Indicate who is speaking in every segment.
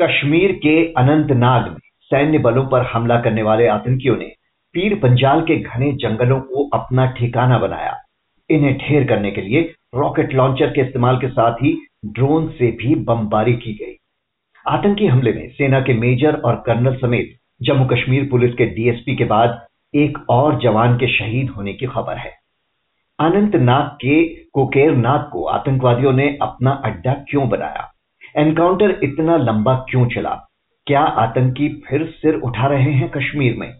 Speaker 1: कश्मीर के अनंतनाग में सैन्य बलों पर हमला करने वाले आतंकियों ने पीर पंजाल के घने जंगलों को अपना ठिकाना बनाया। इन्हें ढेर करने के लिए रॉकेट लॉन्चर के इस्तेमाल के साथ ही ड्रोन से भी बमबारी की गई। आतंकी हमले में सेना के मेजर और कर्नल समेत जम्मू कश्मीर पुलिस के डीएसपी के बाद एक और जवान के शहीद होने की खबर है। अनंतनाग के कोकेरनाग को आतंकवादियों ने अपना अड्डा क्यों बनाया? एनकाउंटर इतना लंबा क्यों चला? क्या आतंकी फिर सिर उठा रहे हैं कश्मीर में?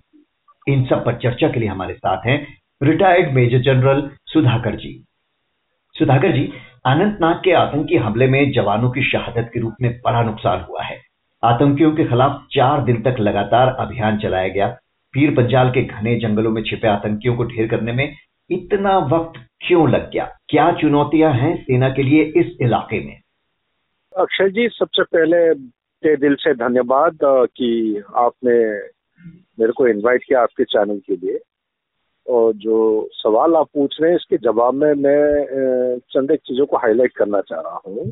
Speaker 1: इन सब पर चर्चा के लिए हमारे साथ हैं retired major general Sudhakar ji. Sudhakar ji, Anantnag के आतंकी हमले में जवानों की शहादत के रूप में बड़ा नुकसान हुआ है। आतंकियों के खिलाफ चार दिन तक लगातार अभियान चलाया गया। पीर पंजाल के घने जंगलों में छिपे आतंकियों को ढेर करने में इतना वक्त क्यों लग गया? क्या चुनौतियाँ हैं सेना के लिए इस इलाके में?
Speaker 2: अक्षय जी सबसे पहले ते दिल से धन्यवाद कि आपने मेरे को इनवाइट किया आपके चैनल के लिए। और जो सवाल आप पूछ रहे हैं इसके जवाब में मैं चंद एक चीज़ों को हाईलाइट करना चाह रहा हूँ।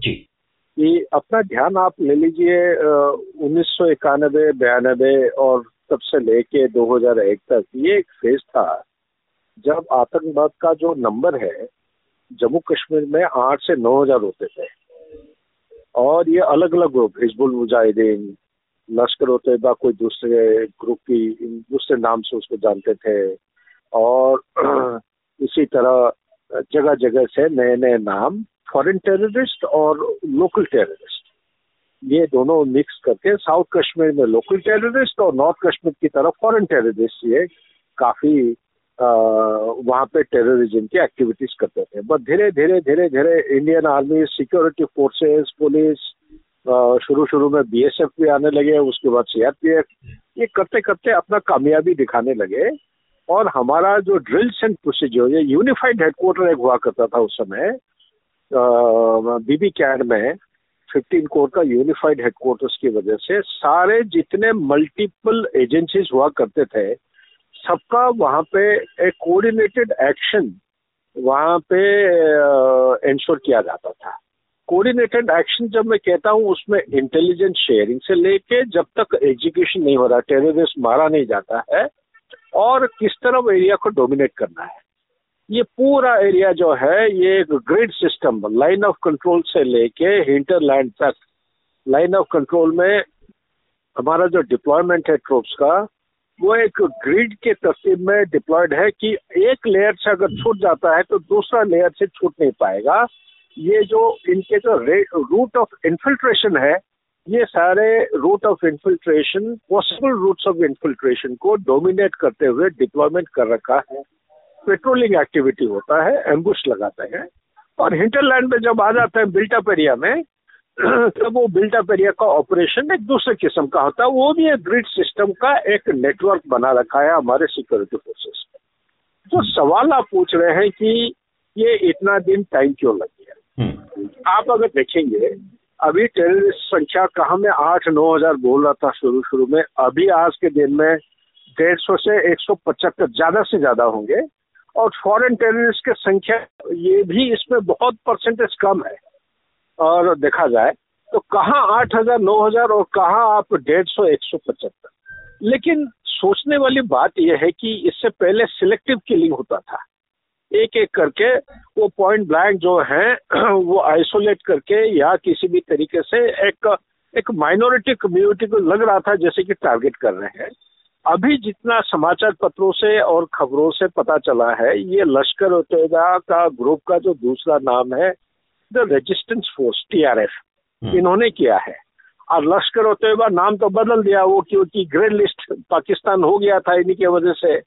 Speaker 2: कि अपना ध्यान आप ले लीजिए उन्नीस सौ इक्यानबे बयानबे और तब से लेके 2001 तक ये एक फ़ेज़ था जब आतंकवाद का जो नंबर है जम्मू कश्मीर में आठ से नौ हज़ार होते थे। और ये अलग अलग ग्रुप हिजबुल मुजाहिदीन, लश्कर तैयबा कोई दूसरे ग्रुप की, दूसरे नाम से उसको जानते थे। और इसी तरह जगह जगह से नए नए नाम फॉरेन टेररिस्ट और लोकल टेररिस्ट ये दोनों मिक्स करके साउथ कश्मीर में लोकल टेररिस्ट और नॉर्थ कश्मीर की तरफ़ फॉरेन टेररिस्ट ये काफ़ी वहाँ पे टेररिज्म की एक्टिविटीज़ करते थे। बट धीरे धीरे धीरे धीरे Indian army security forces police शुरू शुरू में बीएसएफ भी आने लगे, उसके बाद सीआरपीएफ ये करते करते अपना कामयाबी दिखाने लगे। और हमारा जो ड्रिल्स एंड प्रोसीजर ये यूनिफाइड हेडक्वार्टर एक हुआ करता था उस समय। बीबी कैर में 15 कोर का यूनिफाइड हेडक्वार्टर्स की वजह से सारे जितने मल्टीपल एजेंसीज हुआ करते थे सबका वहाँ पे एक कोऑर्डिनेटेड एक्शन वहाँ पे इंश्योर किया जाता था। कोऑर्डिनेटेड एक्शन जब मैं कहता हूँ, उसमें इंटेलिजेंस शेयरिंग से लेके जब तक एजुकेशन नहीं हो रहा टेररिस्ट मारा नहीं जाता है, और किस तरह वो एरिया को डोमिनेट करना है। ये पूरा एरिया जो है, ये एक grid system line of control से लेके हिंटरलैंड तक लाइन ऑफ़ कंट्रोल में हमारा जो डिप्लॉयमेंट है ट्रोप्स का वो एक ग्रिड के तरतीब में डिप्लॉयड है कि एक लेयर से अगर छूट जाता है तो दूसरा लेयर से छूट नहीं पाएगा। ये जो इनके जो रूट ऑफ़ इन्फिल्ट्रेशन है, ये सारे route of infiltration possible routes of infiltration को डोमिनेट करते हुए डिप्लॉयमेंट कर रखा है। पेट्रोलिंग एक्टिविटी होता है एम्बुश लगाते हैं। और हिंटरलैंड में जब आ जाते हैं बिल्टअप एरिया में तब वो बिल्टअप एरिया का ऑपरेशन एक दूसरे किस्म का होता है। वो भी एक ग्रिड सिस्टम का एक नेटवर्क बना रखा है हमारे सिक्योरिटी फोर्सेस में जो सवाल आप पूछ रहे हैं कि ये इतना दिन टाइम क्यों लग गया? हम्म। आप अगर देखेंगे अभी टेररिस्ट संख्या कहा में आठ नौ हज़ार बोल रहा था शुरू शुरू में अभी आज के दिन में डेढ़ सौ से एक सौ पचहत्तर ज़्यादा से ज़्यादा होंगे। और फॉरेन टेररिस्ट की संख्या ये भी इसमें बहुत परसेंटेज कम है। और देखा जाए तो कहाँ आठ हज़ार, नौ हज़ार और कहाँ आप डेढ़ सौ, एक सौ पचहत्तर। लेकिन सोचने वाली बात यह है कि इससे पहले सिलेक्टिव किलिंग होता था। एक एक करके वो पॉइंट ब्लैंक जो है, वो आइसोलेट करके या किसी भी तरीके से एक एक माइनॉरिटी कम्युनिटी को लग रहा था जैसे कि टारगेट कर रहे हैं। अभी जितना समाचार पत्रों से और खबरों से पता चला है, ये लश्कर तैयबा का ग्रुप का जो दूसरा नाम है द रेजिस्टेंस फोर्स टीआरएफ इन्होंने किया है। और लश्कर तैयबा नाम तो बदल दिया वो क्योंकि ग्रे लिस्ट पाकिस्तान हो गया था इन्हीं की वजह से।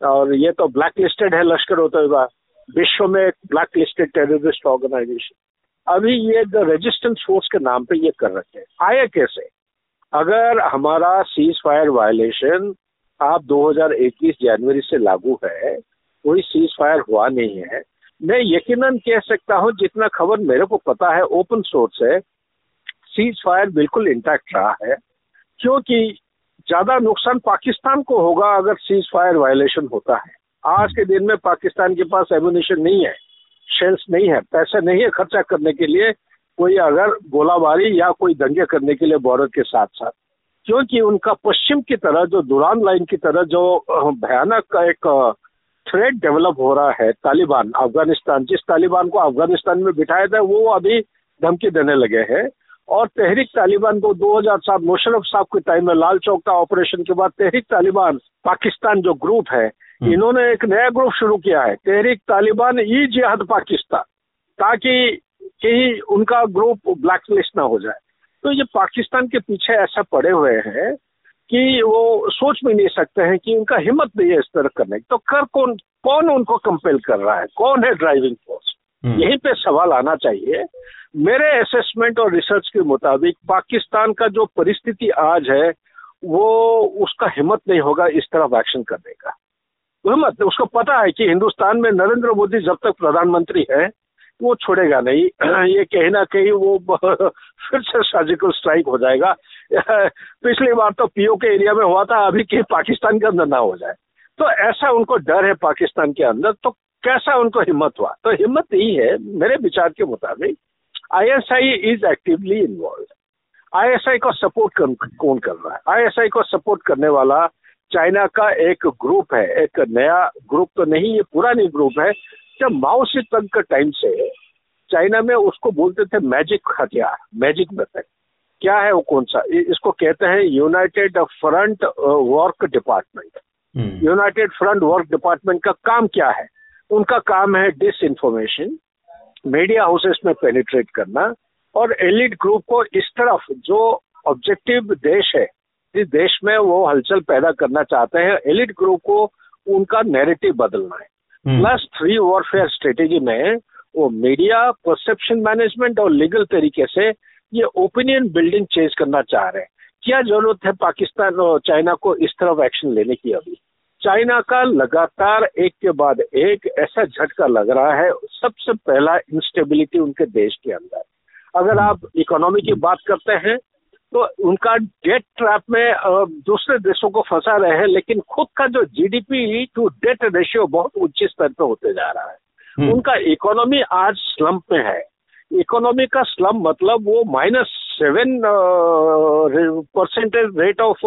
Speaker 2: और ये तो ब्लैक लिस्टेड है लश्कर तैयबा विश्व में एक ब्लैक लिस्टेड टेररिस्ट ऑर्गेनाइजेशन अभी ये द रेजिस्टेंस फोर्स के नाम पे ये कर रखे हैं। आया कैसे? अगर हमारा सीज फायर वायलेशन आप 2021 जनवरी से लागू है कोई सीज फायर हुआ नहीं है मैं यकीनन कह सकता हूँ, जितना खबर मेरे को पता है ओपन सोर्स है सीज फायर बिल्कुल इंटैक्ट रहा है, क्योंकि ज़्यादा नुकसान पाकिस्तान को होगा अगर सीज फायर वायलेशन होता है। आज के दिन में पाकिस्तान के पास एम्यूनेशन नहीं है शेल्स नहीं है, पैसे नहीं है खर्चा करने के लिए, कोई अगर गोलाबारी या कोई दंगे करने के लिए बॉर्डर के साथ साथ। क्योंकि उनका पश्चिम की तरह, जो दुरान लाइन की तरह, जो भयानक एक थ्रेड डेवलप हो रहा है तालिबान अफ़गानिस्तान। जिस तालिबान को अफ़गानिस्तान में बिठाया था वो अभी धमकी देने लगे हैं। और तहरीक तालिबान को 2007 मुशरफ साहब के टाइम में लाल चौक का ऑपरेशन के बाद तहरीक तालिबान पाकिस्तान जो ग्रुप है हम्म। इन्होंने एक नया ग्रुप शुरू किया है तहरीक तालिबान ई जिहाद पाकिस्तान ताकि कहीं उनका ग्रुप ब्लैकलिस्ट ना हो जाए। तो ये पाकिस्तान के पीछे ऐसा पड़े हुए हैं कि वो सोच भी नहीं सकते हैं कि उनका हिम्मत नहीं है इस तरह करने की। तो कर कौन कौन उनको कंपेल कर रहा है? कौन है ड्राइविंग फोर्स हम्म। यहीं पे सवाल आना चाहिए। मेरे असेसमेंट और रिसर्च के मुताबिक पाकिस्तान का जो परिस्थिति आज है वो उसका हिम्मत नहीं होगा इस तरफ़ एक्शन करने का। हिम्मत उसको पता है कि हिंदुस्तान में नरेंद्र मोदी जब तक प्रधानमंत्री है वो छोड़ेगा नहीं। ये कहीं ना कहीं वो फिर से सर्जिकल स्ट्राइक हो जाएगा। पिछली बार तो पीओ के एरिया में हुआ था अभी कहीं पाकिस्तान के अंदर ना हो जाए। तो ऐसा उनको डर है पाकिस्तान के अंदर तो कैसा उनको हिम्मत हुआ? तो हिम्मत यही है मेरे विचार के मुताबिक ISI is actively involve ISI को सपोर्ट कर, कौन कर रहा है? आईएसआई को सपोर्ट करने वाला चाइना का एक ग्रुप है एक नया ग्रुप तो नहीं ये पुरानी ग्रुप है। जब माओ तंग के टाइम से चाइना में उसको बोलते थे मैजिक हथियार मैजिक मेथड क्या है वो कौन सा? इसको कहते हैं united front work department united front work department का काम क्या है? उनका काम है डिस इन्फॉर्मेशन मीडिया हाउसेस में पेनिट्रेट करना और एलिट ग्रुप को इस तरफ़ जो ऑब्जेक्टिव देश है जिस देश में वो हलचल पैदा करना चाहते हैं एलिट ग्रुप को उनका नैरेटिव बदलना है। प्लस थ्री वॉरफेयर स्ट्रेटेजी में वो मीडिया परसेप्शन मैनेजमेंट और लीगल तरीके से ये ओपिनियन बिल्डिंग चेंज करना चाह रहे हैं। क्या ज़रूरत है पाकिस्तान और चाइना को इस तरफ़ एक्शन लेने की अभी? चाइना का लगातार एक के बाद एक ऐसा झटका लग रहा है सबसे पहला इंस्टेबिलिटी उनके देश के अंदर। अगर आप इकोनॉमी की बात करते हैं तो उनका डेट ट्रैप में दूसरे देशों को फंसा रहे हैं लेकिन खुद का जो जीडीपी टू डेट रेशियो बहुत उच्च स्तर पर होते जा रहा है। हम्म। उनका इकोनॉमी आज स्लम्प में है। इकोनॉमी का स्लम मतलब वो minus seven percentage rate of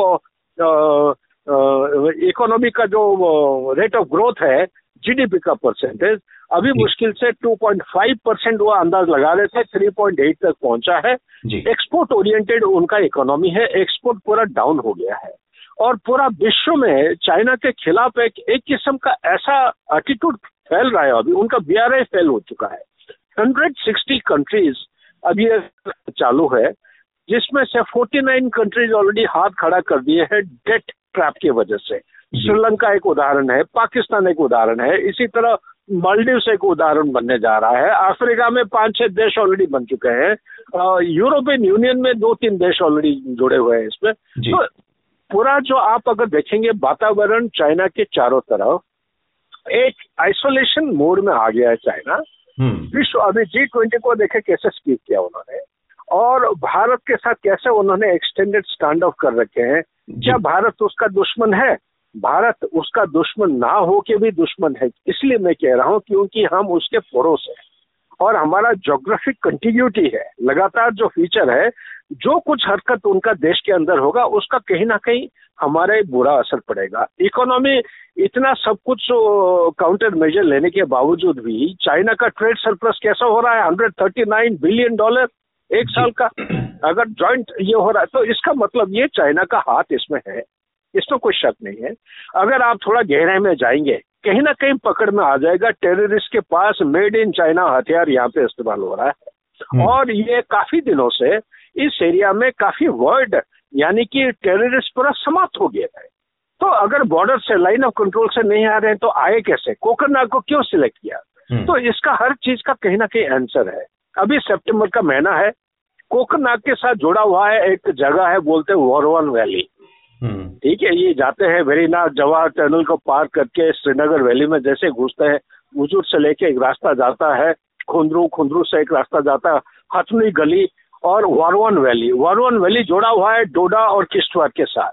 Speaker 2: economy का जो रेट ऑफ़ ग्रोथ है जीडीपी का परसेंटेज अभी मुश्किल से 2.5 परसेंट वो अंदाज लगा रहे थे 3.8 तक पहुँचा है। एक्सपोर्ट ओरिएंटेड उनका इकोनॉमी है एक्सपोर्ट पूरा डाउन हो गया है। और पूरा विश्व में चाइना के खिलाफ एक एक किस्म का ऐसा एटीट्यूड फैल रहा है अभी उनका बी फेल हो चुका है। 160 कंट्रीज़ अभी चालू है जिसमें से 49 कंट्रीज़ ऑलरेडी हाथ खड़ा कर दिए हैं डेट ट्रैप की वजह से। श्रीलंका एक उदाहरण है पाकिस्तान एक उदाहरण है इसी तरह मालदीव से एक उदाहरण बनने जा रहा है। अफ्रीका में पाँच छह देश ऑलरेडी बन चुके हैं। यूरोपियन यूनियन में दो तीन देश ऑलरेडी जुड़े हुए हैं इसमें। तो पूरा जो आप अगर देखेंगे वातावरण चाइना के चारों तरफ़ एक आइसोलेशन मोड में आ गया है चाइना। विश्व अभी जी ट्वेंटी को देखे कैसे स्पीक किया उन्होंने? और भारत के साथ कैसे उन्होंने एक्सटेंडेड स्टैंड ऑफ़ कर रखे हैं? क्या भारत उसका दुश्मन है? भारत उसका दुश्मन ना हो के भी दुश्मन है। इसलिए मैं कह रहा हूँ क्योंकि हम उसके पड़ोस हैं। और हमारा जोग्राफिक कंटिन्यूटी है लगातार जो फीचर है जो कुछ हरकत उनका देश के अंदर होगा उसका कहीं ना कहीं हमारे बुरा असर पड़ेगा। इकोनॉमी इतना सब कुछ काउंटर मेजर लेने के बावजूद भी चाइना का ट्रेड सरप्लस कैसा हो रहा है? Hundred thirty nine billion dollar एक साल का। अगर जॉइंट ये हो रहा है तो इसका मतलब ये चाइना का हाथ इसमें है। इसमें कोई शक नहीं है। अगर आप थोड़ा गहराई में जाएँगे कहीं ना कहीं पकड़ में आ जाएगा। टेररिस्ट के पास मेड इन चाइना हथियार यहाँ पे इस्तेमाल हो रहा है। हम्म। और ये काफ़ी दिनों से इस एरिया में काफ़ी वर्ड यानी कि टेररिस्ट पूरा समाप्त हो गया है। तो अगर बॉर्डर से लाइन ऑफ़ कंट्रोल से नहीं आ रहे हैं तो आए कैसे? कोकरनाग को क्यों सिलेक्ट किया? हम्म। तो इसका हर चीज़ का कहीं ना कहीं आंसर है। अभी सितंबर का महीना है। कोकरनाग के साथ जुड़ा हुआ है एक जगह है बोलते हैं वॉरवन वैली। ठीक है, ये जाते हैं वेरीनाथ जवाहर टनल को पार करके श्रीनगर वैली में, जैसे घुसते हैं वजूद से लेके एक रास्ता जाता है, खुंदरू खुंदरू से एक रास्ता जाता है, हथनी गली और वारवन वैली। वारवन वैली जोड़ा हुआ है डोडा और किश्तवाड़ के साथ।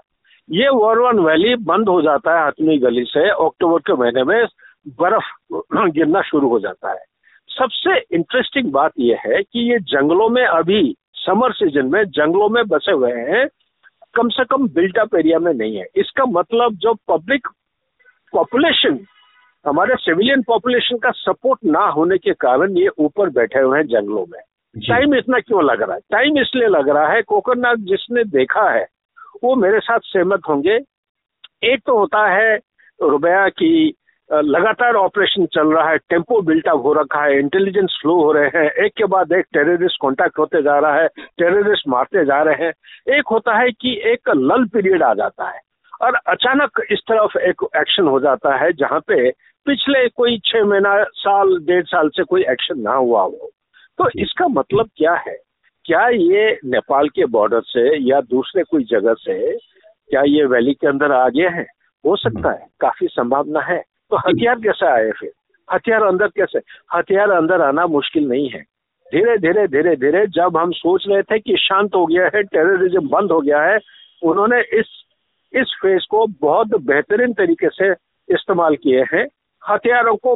Speaker 2: ये वारवन वैली बंद हो जाता है हथनी गली से, अक्टूबर के महीने में बर्फ़ गिरना शुरू हो जाता है। सबसे इंटरेस्टिंग बात यह है कि ये जंगलों में अभी समर सीज़न में जंगलों में बसे हुए हैं कम से कम बिल्टअप एरिया में नहीं है। इसका मतलब जो पब्लिक पॉपुलेशन हमारे सिविलियन पॉपुलेशन का सपोर्ट ना होने के कारण ये ऊपर बैठे हुए हैं जंगलों में। टाइम इतना क्यों लग रहा है? टाइम इसलिए लग रहा है कोकरनाग जिसने देखा है वो मेरे साथ सहमत होंगे। एक तो होता है रुपया की लगातार ऑपरेशन चल रहा है, टेंपो बिल्टअप हो रखा है इंटेलिजेंस फ्लो हो रहे हैं, एक के बाद एक टेररिस्ट कॉन्टैक्ट होते जा रहा है टेररिस्ट मारते जा रहे हैं। एक होता है कि एक लल पीरियड आ जाता है और अचानक इस तरफ़ एक एक्शन हो जाता है, जहाँ पे पिछले कोई छह महीना, साल, डेढ़ साल से कोई एक्शन ना हुआ हो। तो इसका मतलब क्या है? क्या ये नेपाल के बॉर्डर से या दूसरे कोई जगह से, क्या ये वैली के अंदर आ गए हैं? हो सकता है, काफ़ी संभावना है। तो हथियार कैसे आए फिर? हथियार अंदर कैसे? हथियार अंदर आना मुश्किल नहीं है। धीरे धीरे धीरे धीरे जब हम सोच रहे थे कि शांत हो गया है टेररिज्म बंद हो गया है उन्होंने इस इस फ़ेज़ को बहुत बेहतरीन तरीके से इस्तेमाल किए हैं। हथियारों को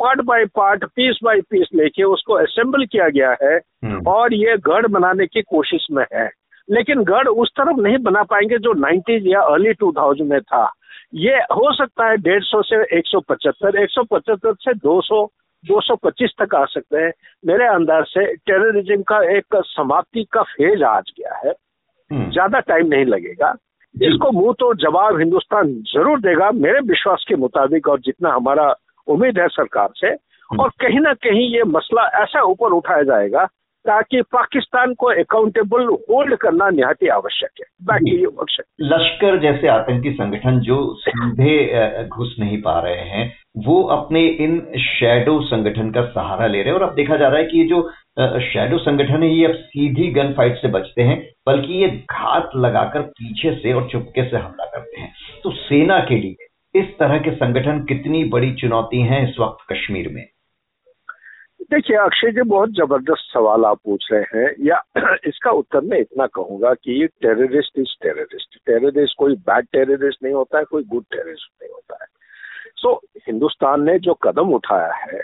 Speaker 2: part by part piece by piece लेके उसको असेंबल किया गया है हम्म। और ये गढ़ बनाने की कोशिश में है। लेकिन गढ़ उस तरफ़ नहीं बना पाएँगे जो 90s या अर्ली 2000 में था। ये हो सकता है डेढ़ सौ से एक सौ पचहत्तर एक सौ पचहत्तर से दो सौ दो सौ पच्चीस तक आ सकते हैं मेरे अंदाज से टेररिज्म का एक समाप्ति का फ़ेज़ आज गया है हम्म। ज़्यादा टाइम नहीं लगेगा इसको मुँह तो जवाब हिंदुस्तान ज़रूर देगा मेरे विश्वास के मुताबिक और जितना हमारा उम्मीद है सरकार से हम्म। और कहीं ना कहीं ये मसला ऐसा ऊपर उठाया जाएगा ताकि पाकिस्तान को अकाउंटेबल होल्ड करना निहायत आवश्यक है। बाकी ये
Speaker 1: आवश्यक लश्कर जैसे आतंकी संगठन जो सीधे घुस नहीं पा रहे हैं, वो अपने इन शेडो संगठन का सहारा ले रहे हैं। और अब देखा जा रहा है कि ये जो शेडो संगठन है, ये अब सीधी गन फाइट से बचते हैं, बल्कि ये घात लगाकर पीछे से और चुपके से हमला करते हैं। तो सेना के लिए इस तरह के संगठन कितनी बड़ी चुनौती है इस वक्त कश्मीर में?
Speaker 2: देखिए अक्षय जी बहुत ज़बरदस्त सवाल आप पूछ रहे हैं। या इसका उत्तर मैं इतना कहूँगा कि टेररिस्ट इज़ टेररिस्ट टेररिस्ट कोई बैड टेररिस्ट नहीं होता है कोई गुड टेररिस्ट नहीं होता है। सो so, हिंदुस्तान ने जो कदम उठाया है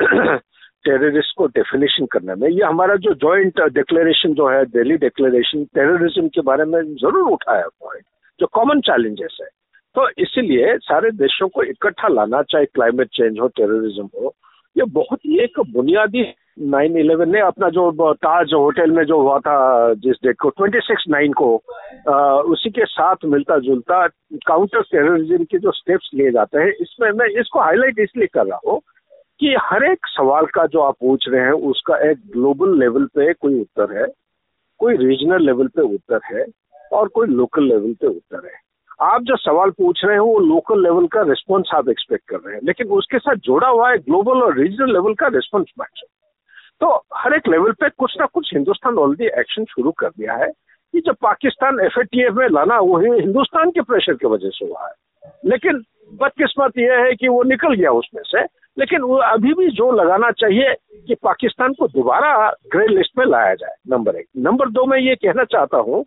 Speaker 2: टेररिस्ट को डेफिनेशन करने में ये हमारा जो जॉइंट डिक्लेरेशन जो है दिल्ली डिक्लेरेशन टेररिज्म के बारे में ज़रूर उठाया पॉइंट जो कॉमन चैलेंजेस है। तो इसीलिए सारे देशों को इकट्ठा लाना चाहे क्लाइमेट चेंज हो टेररिज्म हो ये बहुत ही एक बुनियादी नाइन इलेवन ने अपना जो ताज होटल में जो हुआ था जिस डेट को ट्वेंटी सिक्स नाइन को आ, उसी के साथ मिलता जुलता काउंटर टेररिज्म के जो स्टेप्स लिए जाते हैं इसमें मैं इसको हाईलाइट इसलिए कर रहा हूँ कि हर एक सवाल का जो आप पूछ रहे हैं उसका एक ग्लोबल लेवल पे कोई उत्तर है कोई रीजनल लेवल पे उत्तर है और कोई लोकल लेवल पे उत्तर है। आप जो सवाल पूछ रहे हैं, वो लोकल लेवल का रिस्पॉन्स आप एक्सपेक्ट कर रहे हैं। लेकिन उसके साथ जुड़ा हुआ है ग्लोबल और रीजनल लेवल का रिस्पॉन्स मैच तो हर एक लेवल पे कुछ ना कुछ हिंदुस्तान ऑलरेडी एक्शन शुरू कर दिया है कि जब पाकिस्तान एफएटीएफ में लाना, वो हिंदुस्तान के प्रेशर की वजह से हुआ है। लेकिन बदकिस्मत यह है कि वो निकल गया उसमें से। लेकिन वो अभी भी जो लगाना चाहिए कि पाकिस्तान को दोबारा ग्रे लिस्ट में लाया जाए नंबर एक। नंबर दो, मैं ये कहना चाहता हूँ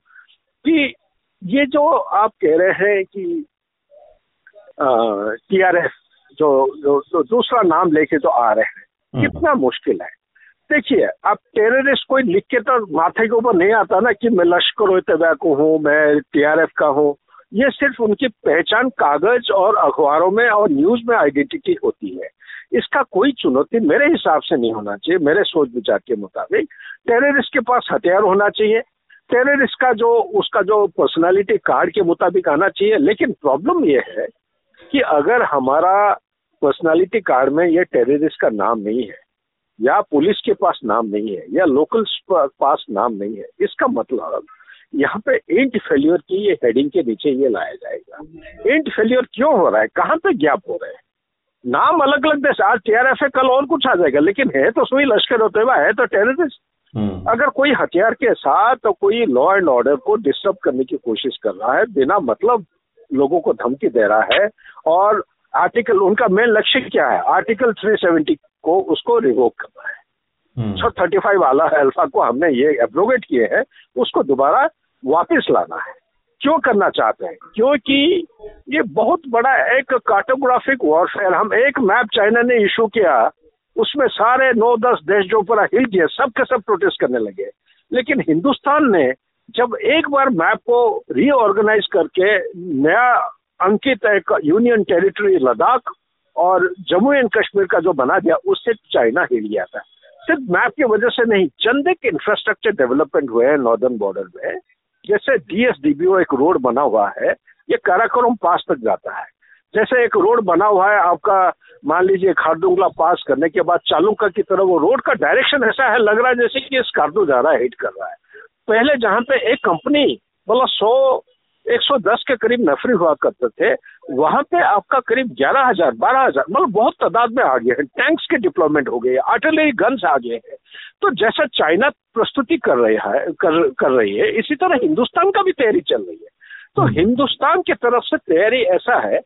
Speaker 2: कि ये जो आप कह रहे हैं कि टीआरएस जो जो, जो दूसरा नाम लेके जो आ रहे हैं हम्म। कितना मुश्किल है? देखिए अब टेररिस्ट कोई लिख के तो माथे के ऊपर नहीं आता ना कि मैं लश्कर तबा को हूँ मैं टीआरएफ का हूँ। ये सिर्फ़ उनकी पहचान कागज़ और अखबारों में और न्यूज़ में आइडेंटिटी होती है। इसका कोई चुनौती मेरे हिसाब से नहीं होना चाहिए मेरे सोच विचार के मुताबिक। टेररिस्ट के पास हथियार होना चाहिए टेररिस्ट का जो, उसका जो पर्सनालिटी कार्ड के मुताबिक आना चाहिए। लेकिन प्रॉब्लम ये है कि अगर हमारा पर्सनालिटी कार्ड में ये टेररिस्ट का नाम नहीं है, या पुलिस के पास नाम नहीं है, या लोकल पास नाम नहीं है, इसका मतलब यहाँ पे इंट फेल्योर की ये हेडिंग के नीचे ये लाया जाएगा। इंट फेल्योर क्यों हो रहा है? कहाँ पे गैप हो रहे हैं? नाम अलग अलग देश, आज टीआरएफ है कल और कुछ आ जाएगा, लेकिन है तो सुई लश्कर होते हुआ है तो टेररिस्ट। अगर कोई हथियार के साथ तो कोई लॉ एंड ऑर्डर को डिस्टर्ब करने की कोशिश कर रहा है बिना मतलब लोगों को धमकी दे रहा है और आर्टिकल उनका मेन लक्ष्य क्या है? आर्टिकल 370 को उसको रिवोक करना है। सौ थर्टी फाइव वाला अल्फ़ा को हमने ये एब्रोगेट किए हैं उसको दोबारा वापस लाना है। क्यों करना चाहते हैं? क्योंकि ये बहुत बड़ा एक कार्टोग्राफिक वॉरफेयर हम एक मैप चाइना ने इशू किया उसमें सारे नौ, दस देश जो पूरा हिल गए सब के सब प्रोटेस्ट करने लगे। लेकिन हिंदुस्तान ने जब एक बार मैप को रीऑर्गेनाइज करके नया अंकित एक यूनियन टेरिटरी लद्दाख और जम्मू एंड कश्मीर का जो बना दिया, उससे चाइना हिल गया था। सिर्फ़ मैप की वजह से नहीं चंद एक इंफ्रास्ट्रक्चर डेवलपमेंट हुए हैं नॉर्दर्न बॉर्डर में। जैसे डीएसडीबीओ एक रोड बना हुआ है, ये काराकोरम पास तक जाता है। जैसे एक रोड बना हुआ है आपका मान लीजिए खारदुंगला पास करने के बाद चालुका की तरफ़ वो रोड का डायरेक्शन ऐसा है लग रहा है जैसे कि स्कार्डो जा रहा है हिट कर रहा है। पहले जहाँ पे एक कंपनी मतलब सौ 110 के करीब नफरी हुआ करते थे वहाँ पे आपका करीब ग्यारह हज़ार बारह हज़ार मतलब बहुत तादाद में आ गए हैं। टैंक्स के डिप्लॉयमेंट हो गए आर्टिलरी गन्स आ गए हैं। तो जैसा चाइना प्रस्तुति कर रहा है कर, कर रही है इसी तरह हिंदुस्तान का भी तैयारी चल रही है। तो हम्म। हिंदुस्तान की तरफ़ से तैयारी ऐसा है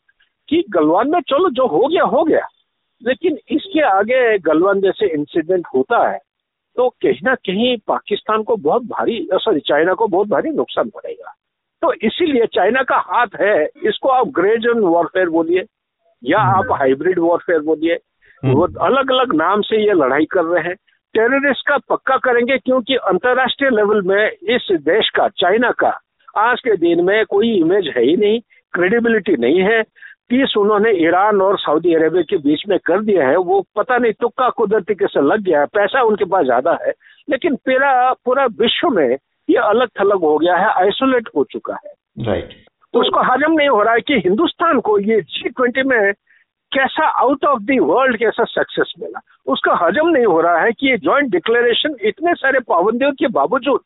Speaker 2: कि गलवान में चलो जो हो गया हो गया। लेकिन इसके आगे गलवान जैसे इंसिडेंट होता है तो कहीं ना कहीं पाकिस्तान को बहुत भारी सॉरी चाइना को बहुत भारी नुकसान पड़ेगा। तो इसीलिए चाइना का हाथ है इसको आप ग्रेजन वॉरफेयर बोलिए या हम्म। आप हाइब्रिड वॉरफेयर बोलिए। हम्म। वो अलग अलग नाम से ये लड़ाई कर रहे हैं। टेररिस्ट का पक्का करेंगे क्योंकि अंतर्राष्ट्रीय लेवल में इस देश का चाइना का आज के दिन में कोई इमेज है ही नहीं क्रेडिबिलिटी नहीं है। पीस उन्होंने ईरान और सऊदी अरेबिया के बीच में कर दिया है वो पता नहीं तुक्का कुदरती कैसे लग गया है पैसा उनके पास ज़्यादा है लेकिन पूरा पूरा विश्व में ये अलग थलग हो गया है आइसोलेट हो चुका है
Speaker 1: राइट right.
Speaker 2: तो उसको हजम नहीं हो रहा है कि हिंदुस्तान को ये जी ट्वेंटी में कैसा आउट ऑफ़ दी वर्ल्ड कैसा सक्सेस मिला उसका हजम नहीं हो रहा है कि ये ज्वाइंट डिक्लेरेशन इतने सारे पाबंदियों के बावजूद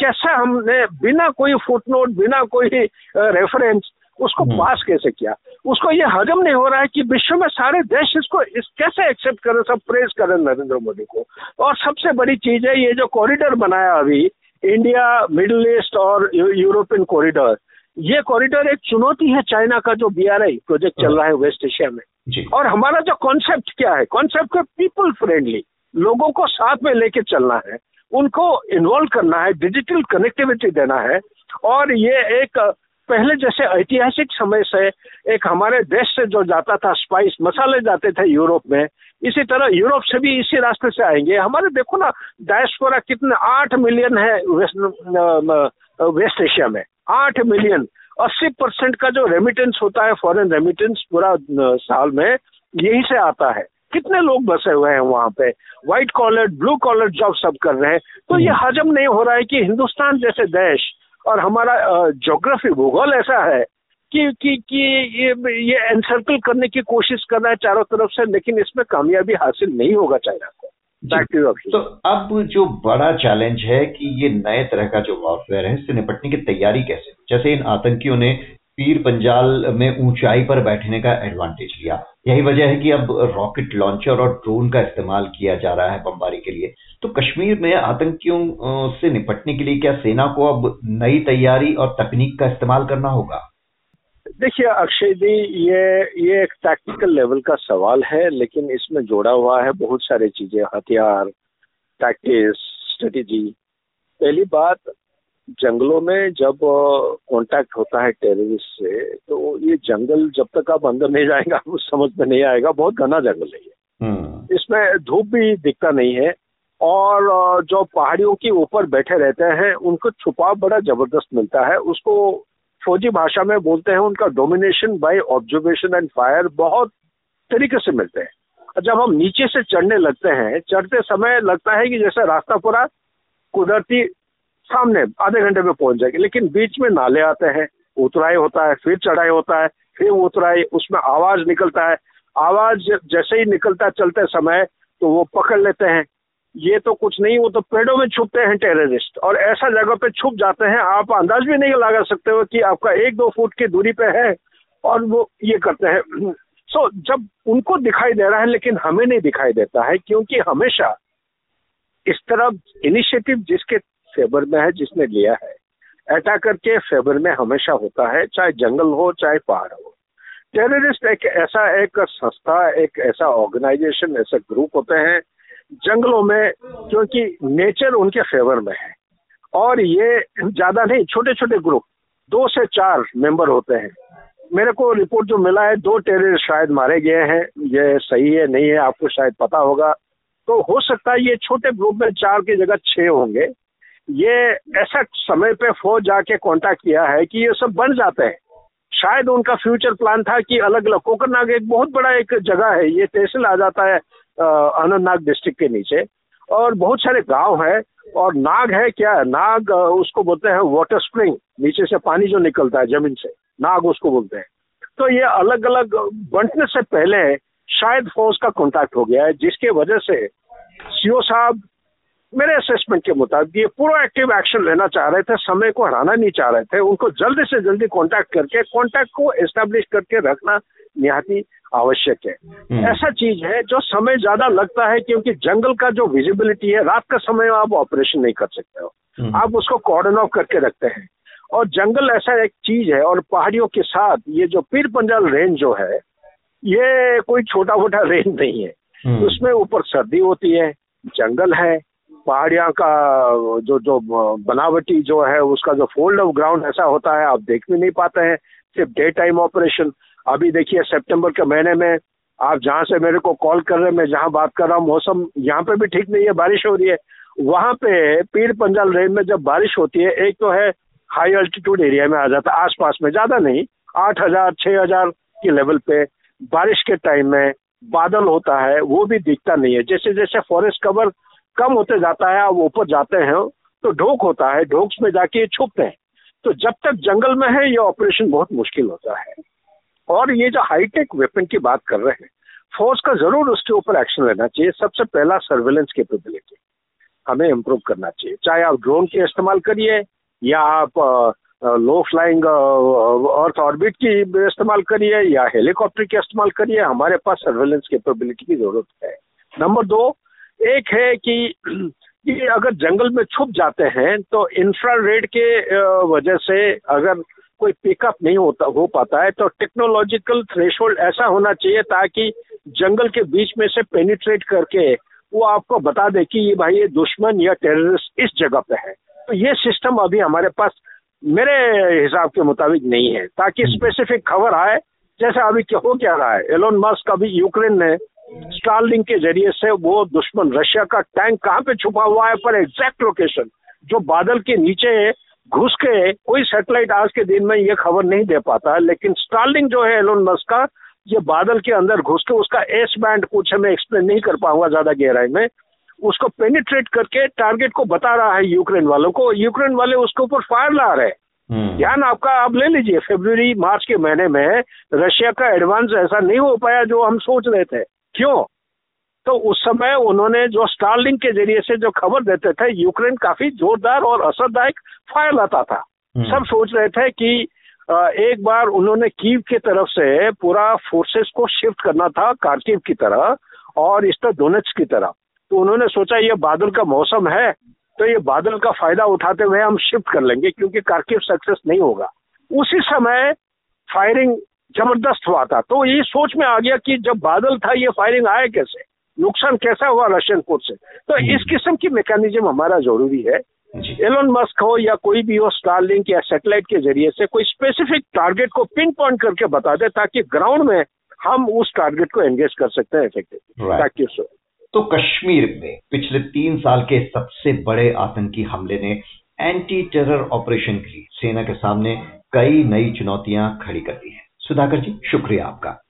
Speaker 2: कैसा हमने बिना कोई फुटनोट बिना कोई रेफरेंस उसको हम्म। पास कैसे किया उसको ये हजम नहीं हो रहा है कि विश्व में सारे देश इसको इस कैसे एक्सेप्ट करें सब प्रेस करें नरेंद्र मोदी को। और सबसे बड़ी चीज़ है ये जो कॉरिडोर बनाया अभी इंडिया मिडिल ईस्ट और यूरोपियन कॉरिडोर ये कॉरिडोर एक चुनौती है चाइना का जो बीआरआई प्रोजेक्ट चल रहा है वेस्ट एशिया में। और हमारा जो कॉन्सेप्ट क्या है? कॉन्सेप्ट है पीपल फ्रेंडली लोगों को साथ में लेके चलना है उनको इन्वॉल्व करना है डिजिटल कनेक्टिविटी देना है। और ये एक पहले जैसे ऐतिहासिक समय से एक हमारे देश से जो जाता था स्पाइस मसाले जाते थे यूरोप में इसी तरह यूरोप से भी इसी रास्ते से आएँगे। हमारे देखो ना डायस्पोरा कितने आठ मिलियन है वेस्ट वेस्ट एशिया में। आठ मिलियन अस्सी परसेंट का जो रेमिटेंस होता है फॉरेन रेमिटेंस पूरा साल में यही से आता है। कितने लोग बसे हुए हैं वहाँ पे? White collar blue collar job सब कर रहे हैं। तो ये हम्म। हजम नहीं हो रहा है कि हिंदुस्तान जैसे देश और हमारा जोग्राफी भूगोल ऐसा है कि कि कि ये ये एनसर्कल करने की कोशिश कर रहा है चारों तरफ़ से लेकिन इसमें कामयाबी हासिल नहीं होगा चाइना को।
Speaker 1: तो अब जो बड़ा चैलेंज है कि ये नए तरह का जो वॉरफेयर है इससे निपटने की तैयारी कैसे जैसे इन आतंकियों ने पीर पंजाल में ऊंचाई पर बैठने का एडवांटेज लिया। यही वजह है कि अब रॉकेट लॉन्चर और ड्रोन का इस्तेमाल किया जा रहा है बमबारी के लिए। तो कश्मीर में आतंकियों से निपटने के लिए क्या सेना को अब नई तैयारी और तकनीक का इस्तेमाल करना होगा?
Speaker 2: देखिए अक्षय जी ये ये एक टैक्टिकल लेवल का सवाल है लेकिन इसमें जोड़ा हुआ है बहुत सारी चीज़ें हथियार टैक्टिस स्ट्रेटेजी पहली बात जंगलों में जब कांटेक्ट होता है टेररिस्ट से तो ये जंगल जब तक आप अंदर नहीं जाएँगे आपको समझ में नहीं आएगा बहुत घना जंगल है ये। हम्म। इसमें धूप भी दिखता नहीं है और जो पहाड़ियों के ऊपर बैठे रहते हैं, उनको छुपाव बड़ा ज़बरदस्त मिलता है। उसको फौजी भाषा में बोलते हैं, उनका domination by observation and fire बहुत तरीके से मिलते हैं। जब हम नीचे से चढ़ने लगते हैं, चढ़ते समय लगता है कि जैसे रास्ता पूरा कुदरती सामने आधे घंटे में पहुँच जाएगी, लेकिन बीच में नाले आते हैं, उतराई होता है, फिर चढ़ाई होता है, फिर उतराई, उसमें आवाज़ निकलता है। आवाज़ जैसे ही निकलता चलते समय तो वो पकड़ लेते हैं। ये तो कुछ नहीं वो तो पेड़ों में छुपते हैं टेररिस्ट। और ऐसा जगह पे छुप जाते हैं आप अंदाज भी नहीं लगा सकते हो कि आपका एक दो फुट की दूरी पे है और वो ये करते हैं। सो so, जब उनको दिखाई दे रहा है लेकिन हमें नहीं दिखाई देता है क्योंकि हमेशा इस तरह इनिशिएटिव जिसके फेवर में है जिसने लिया है अटैकर के फेवर में हमेशा होता है चाहे जंगल हो चाहे पहाड़ हो। टेररिस्ट एक ऐसा एक संस्था एक ऐसा ऑर्गेनाइजेशन ऐसा ग्रुप होते हैं जंगलों में, क्योंकि नेचर उनके फेवर में है। और ये ज़्यादा नहीं छोटे छोटे ग्रुप दो से चार मेंबर होते हैं। मेरे को रिपोर्ट जो मिला है, दो टेररिस्ट शायद मारे गए हैं। ये सही है, नहीं है, आपको शायद पता होगा। तो हो सकता है ये छोटे ग्रुप में चार की जगह छह होंगे। ये ऐसा समय पे फौज जाके कांटेक्ट किया है कि ये सब बन जाते हैं। शायद उनका फ्यूचर प्लान था कि अलग अलग कोकरनाग एक बहुत बड़ा एक जगह है, ये तहसील आ जाता है। अनंतनाग डिस्ट्रिक्ट के नीचे। और बहुत सारे गाँव है, और नाग है क्या? नाग उसको बोलते हैं वाटर स्प्रिंग नीचे से पानी जो निकलता है ज़मीन से, नाग उसको बोलते हैं। तो ये अलग अलग बंटने से पहले शायद फौज का कॉन्टैक्ट हो गया है, जिसके वजह से सीओ साहब मेरे असेसमेंट के मुताबिक ये पूरा एक्टिव एक्शन लेना चाह रहे थे समय को हराना नहीं चाह रहे थे उनको जल्दी से जल्दी कांटेक्ट करके कांटेक्ट को एस्टेब्लिश करके रखना निहाती आवश्यक है हम्म। ऐसा चीज़ है जो समय ज़्यादा लगता है क्योंकि जंगल का जो विजिबिलिटी है रात का समय आप ऑपरेशन नहीं कर सकते हो हम्म। आप उसको कॉर्डन ऑफ़ करके रखते हैं और जंगल ऐसा एक चीज़ है और पहाड़ियों के साथ ये जो पीर पंजाल रेंज जो है ये कोई छोटा मोटा रेंज नहीं है हम्म। उसमें ऊपर सर्दी होती है जंगल है पहाड़िया का जो जो, बनावटी जो है, उसका जो फोल्ड ऑफ़ ग्राउंड ऐसा होता है, आप देख भी नहीं पाते हैं, सिर्फ़ डे टाइम ऑपरेशन अभी देखिए सितंबर के महीने में आप जहाँ से मेरे को कॉल कर रहे हैं, मैं जहाँ बात कर रहा हूँ, मौसम यहाँ पे भी ठीक नहीं है, बारिश हो रही है। वहाँ पे पीर पंजाल रेंज में जब बारिश होती है, एक तो है हाई अल्टीट्यूड एरिया में आ जाता है, आसपास में ज़्यादा नहीं, आठ हज़ार, छह हज़ार के लेवल पे बारिश के टाइम में बादल होता है, वो भी दिखता नहीं है। जैसे जैसे फॉरेस्ट कवर कम होते जाता है, आप ऊपर जाते हैं तो ढोक होता है ढोक में जाके छुपते हैं। तो जब तक जंगल में है, ये ऑपरेशन बहुत मुश्किल होता है। और ये जो हाईटेक वेपन की बात कर रहे हैं फोर्स का ज़रूर उसके ऊपर एक्शन लेना चाहिए। सबसे पहला सर्वेलेंस कैपेबिलिटी हमें इम्प्रूव करना चाहिए। चाहे आप ड्रोन के इस्तेमाल करिए, या आप लो फ्लाइंग अर्थ ऑर्बिट की इस्तेमाल करिए, या हेलीकॉप्टर के इस्तेमाल करिए, हमारे पास सर्वेलेंस कैपेबिलिटी की ज़रूरत है। नंबर दो एक है कि, ये अगर जंगल में छुप जाते हैं तो इंफ्रारेड के वजह से अगर कोई पिकअप नहीं होता हो पाता है तो टेक्नोलॉजिकल थ्रेशोल्ड ऐसा होना चाहिए ताकि जंगल के बीच में से पेनिट्रेट करके वो आपको बता दे कि ये भाई ये दुश्मन या टेररिस्ट इस जगह पे है तो ये सिस्टम अभी हमारे पास मेरे हिसाब के मुताबिक नहीं है ताकि स्पेसिफिक हम्म। खबर आए जैसे अभी हो क्या रहा है एलोन मस्क अभी यूक्रेन ने स्टारलिंग के ज़रिए से वो दुश्मन रशिया का टैंक कहाँ पे छुपा हुआ है पर एग्जैक्ट लोकेशन जो बादल के नीचे घुस के कोई सैटेलाइट आज के दिन में ये खबर नहीं दे पाता है। लेकिन स्टारलिंग जो है एलोन मस्क का ये बादल के अंदर घुस के उसका एस बैंड कुछ हमें एक्सप्लेन नहीं कर पाऊँगा ज़्यादा गहराई में। उसको पेनिट्रेट करके टारगेट को बता रहा है यूक्रेन वालों को। यूक्रेन वाले उसके ऊपर फायर ला रहे हैं। हम्म। ध्यान आपका आप ले लीजिए फेब्रुवरी मार्च के महीने में रशिया का एडवांस ऐसा नहीं हो पाया जो हम सोच रहे थे। क्यों? तो उस समय उन्होंने जो स्टारलिंग के ज़रिए से जो खबर देते थे यूक्रेन काफ़ी जोरदार और असरदायक फायर लाता था। हम्म। सब सोच रहे थे कि एक बार उन्होंने कीव की तरफ़ से पूरा फोर्सेस को शिफ्ट करना था कारकीव की तरह और इस तरह डोनेट्स की तरह। तो उन्होंने सोचा ये बादल का मौसम है तो ये बादल का फ़ायदा उठाते हुए हम शिफ्ट कर लेंगे क्योंकि कारकिव सक्सेस नहीं होगा। उसी समय फायरिंग ज़बरदस्त हुआ था। तो ये सोच में आ गया कि जब बादल था ये फायरिंग आया कैसे? नुकसान कैसा हुआ रशियन फोर्स से? तो हम्म। इस किस्म की मैकेनिज्म हमारा ज़रूरी है। एलोन मस्क हो या कोई भी हो स्टारलिंक या सैटेलाइट के ज़रिए से कोई स्पेसिफिक टारगेट को पिन पॉइंट करके बता दे ताकि ग्राउंड में हम उस टारगेट को एंगेज कर सकते हैं इफेक्टिवली थैंक यू सर
Speaker 1: तो कश्मीर में पिछले तीन साल के सबसे बड़े आतंकी हमले ने एंटी टेरर ऑपरेशन की सेना के सामने कई नई चुनौतियाँ खड़ी कर दी हैं। सुधाकर जी शुक्रिया आपका।